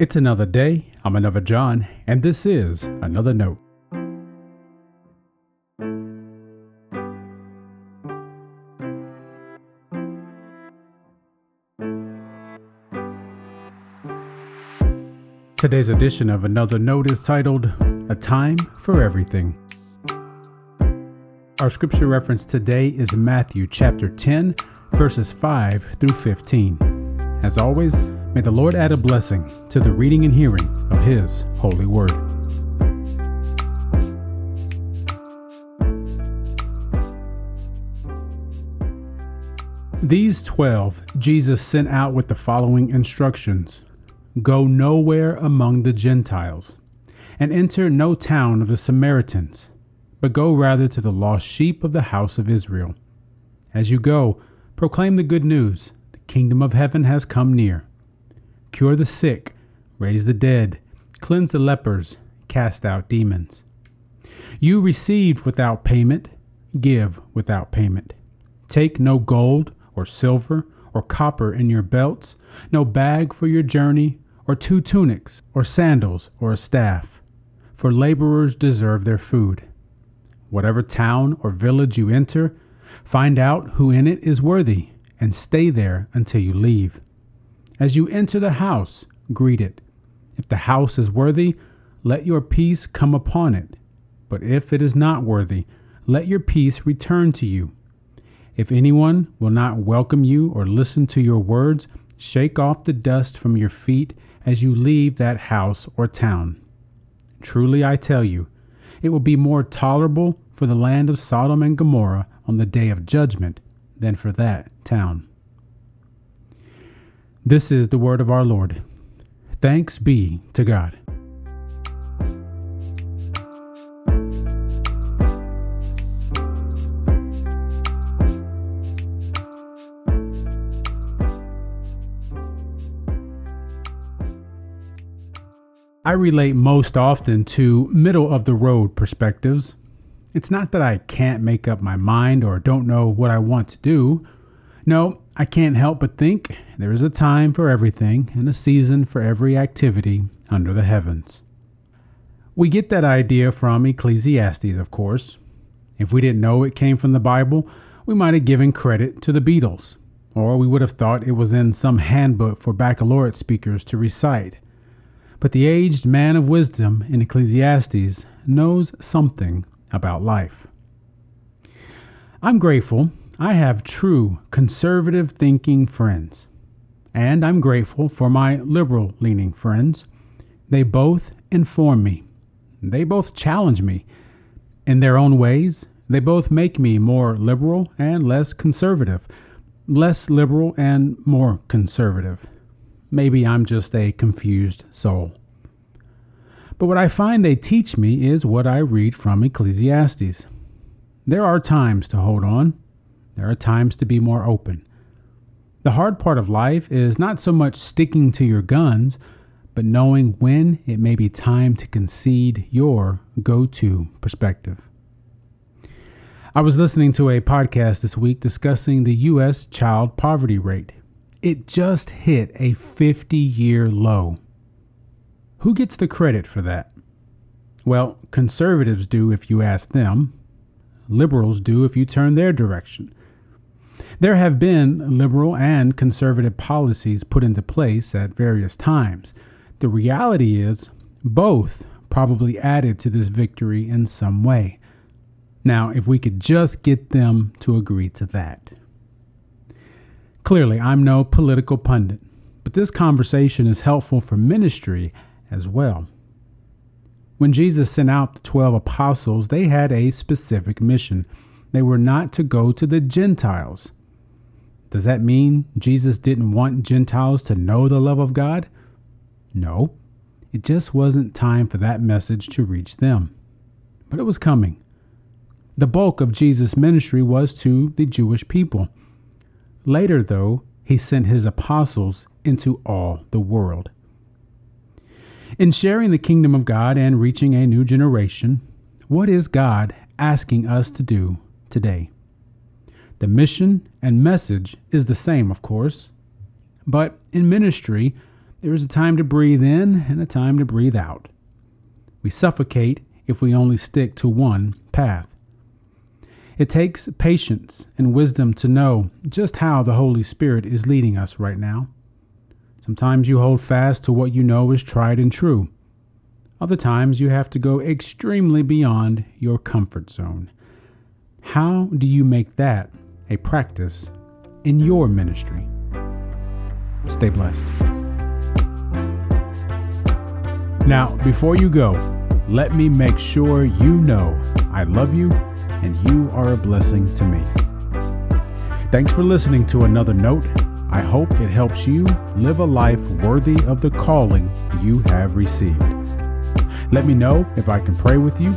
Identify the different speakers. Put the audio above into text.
Speaker 1: It's another day. I'm another John, and this is another note. Today's edition of Another Note is titled A Time for Everything. Our scripture reference today is Matthew chapter 10, verses 5 through 15. As always, may the Lord add a blessing to the reading and hearing of His holy word. These twelve Jesus sent out with the following instructions Go nowhere among the Gentiles, and enter no town of the Samaritans, but go rather to the lost sheep of the house of Israel. As you go, proclaim the good news the kingdom of heaven has come near. Cure the sick, raise the dead, cleanse the lepers, cast out demons. You received without payment, give without payment. Take no gold or silver or copper in your belts, no bag for your journey, or two tunics, or sandals, or a staff, for laborers deserve their food. Whatever town or village you enter, find out who in it is worthy, and stay there until you leave. As you enter the house, greet it. If the house is worthy, let your peace come upon it. But if it is not worthy, let your peace return to you. If anyone will not welcome you or listen to your words, shake off the dust from your feet as you leave that house or town. Truly I tell you, it will be more tolerable for the land of Sodom and Gomorrah on the day of judgment than for that town. This is the word of our Lord. Thanks be to God. I relate most often to middle of the road perspectives. It's not that I can't make up my mind or don't know what I want to do. No, I can't help but think there is a time for everything and a season for every activity under the heavens. We get that idea from Ecclesiastes, of course. If we didn't know it came from the Bible, we might have given credit to the Beatles, or we would have thought it was in some handbook for baccalaureate speakers to recite. But the aged man of wisdom in Ecclesiastes knows something about life. I'm grateful I have true conservative thinking friends. And I'm grateful for my liberal leaning friends. They both inform me. They both challenge me. In their own ways, they both make me more liberal and less conservative, less liberal and more conservative. Maybe I'm just a confused soul. But what I find they teach me is what I read from Ecclesiastes. There are times to hold on, there are times to be more open. The hard part of life is not so much sticking to your guns, but knowing when it may be time to concede your go to perspective. I was listening to a podcast this week discussing the U.S. child poverty rate it just hit a 50 year low. Who gets the credit for that? Well, conservatives do if you ask them. Liberals do if you turn their direction. There have been liberal and conservative policies put into place at various times. The reality is, both probably added to this victory in some way. Now, if we could just get them to agree to that. Clearly, I'm no political pundit, but this conversation is helpful for ministry as well. When Jesus sent out the 12 apostles, they had a specific mission. They were not to go to the Gentiles. Does that mean Jesus didn't want Gentiles to know the love of God? No, it just wasn't time for that message to reach them. But it was coming. The bulk of Jesus' ministry was to the Jewish people. Later, though, he sent his apostles into all the world. In sharing the kingdom of God and reaching a new generation, what is God asking us to do today? The mission and message is the same, of course, but in ministry, there is a time to breathe in and a time to breathe out. We suffocate if we only stick to one path. It takes patience and wisdom to know just how the Holy Spirit is leading us right now. Sometimes you hold fast to what you know is tried and true. Other times you have to go extremely beyond your comfort zone. How do you make that a practice in your ministry? Stay blessed. Now, before you go, let me make sure you know I love you and you are a blessing to me. Thanks for listening to another note. I hope it helps you live a life worthy of the calling you have received. Let me know if I can pray with you